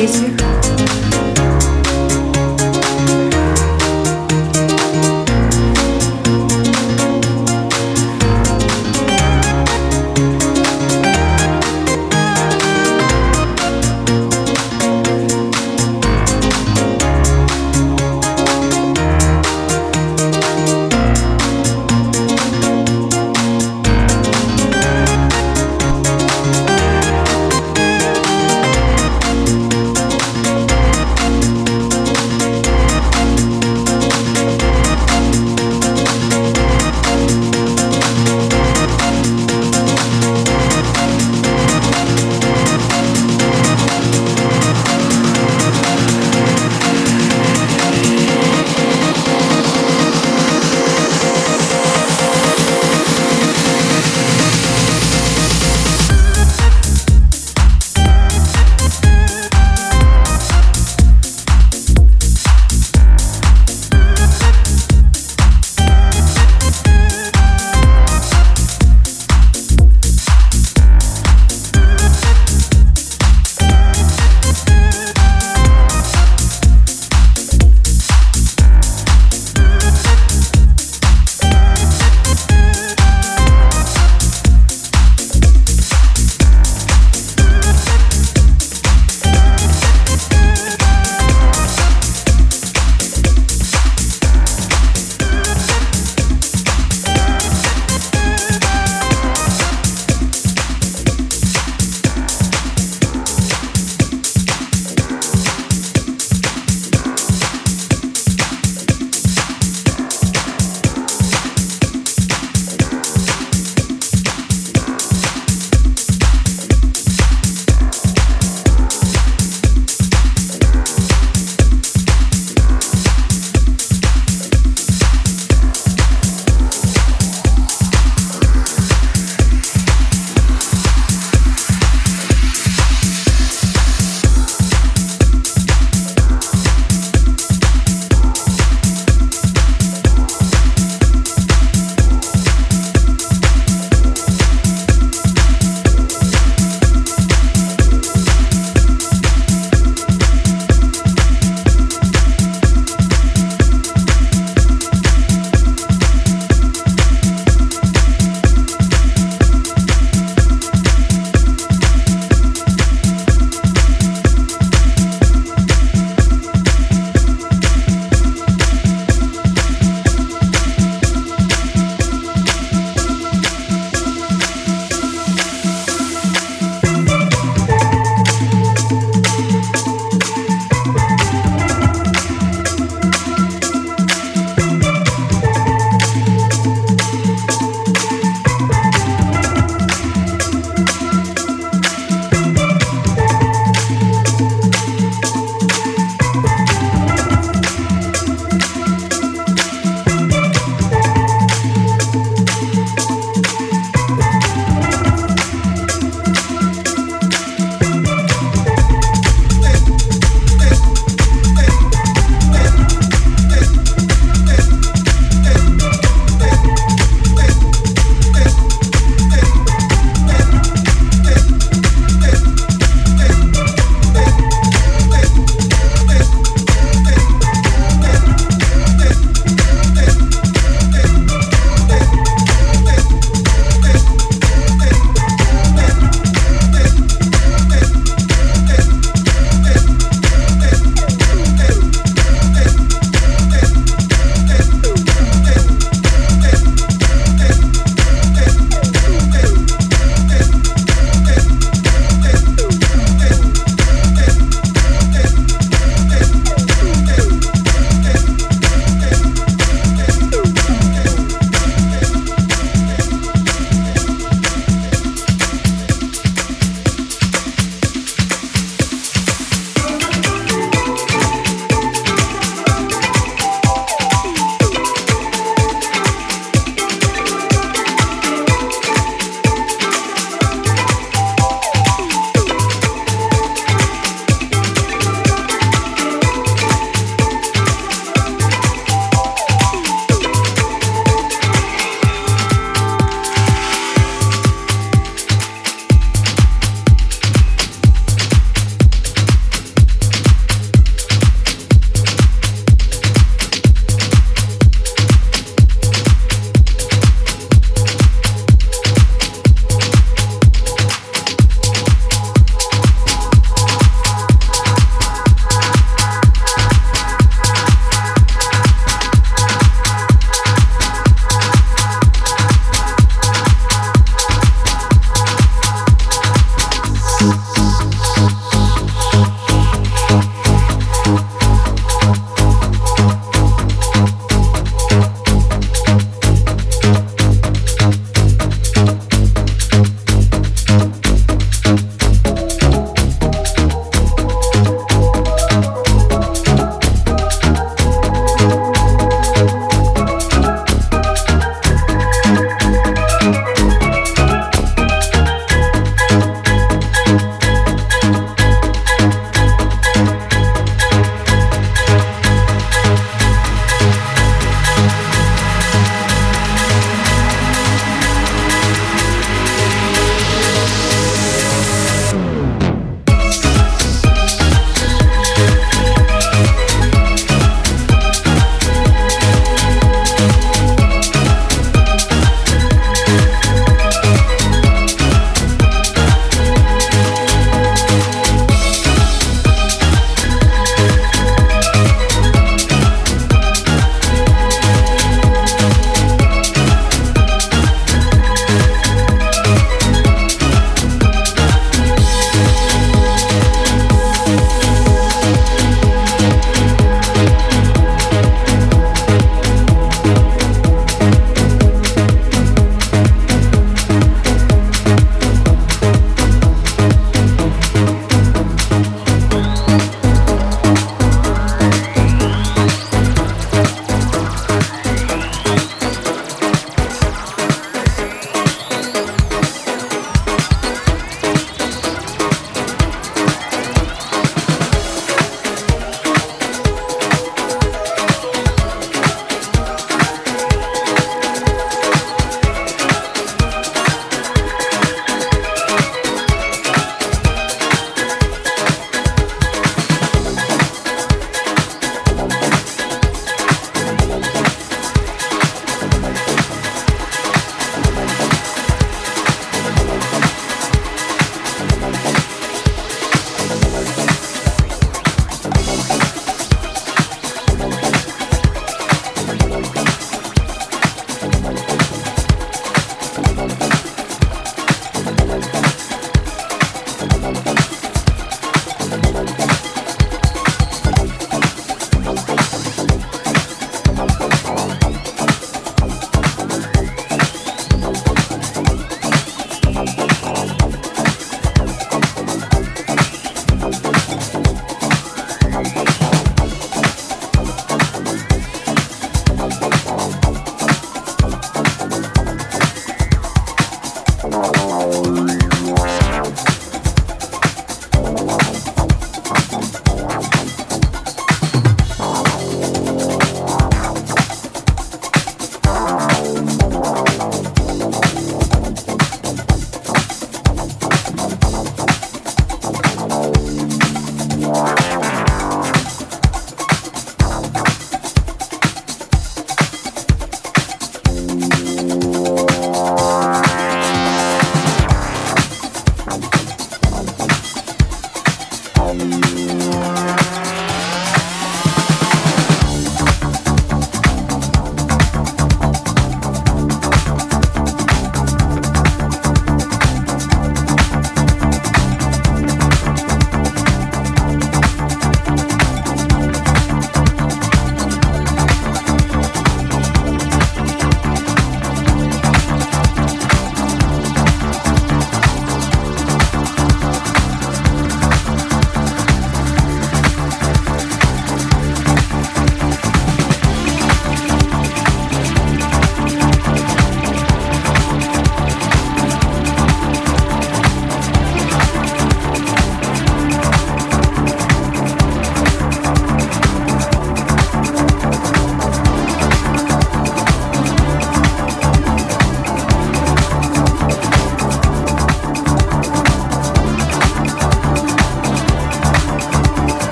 Does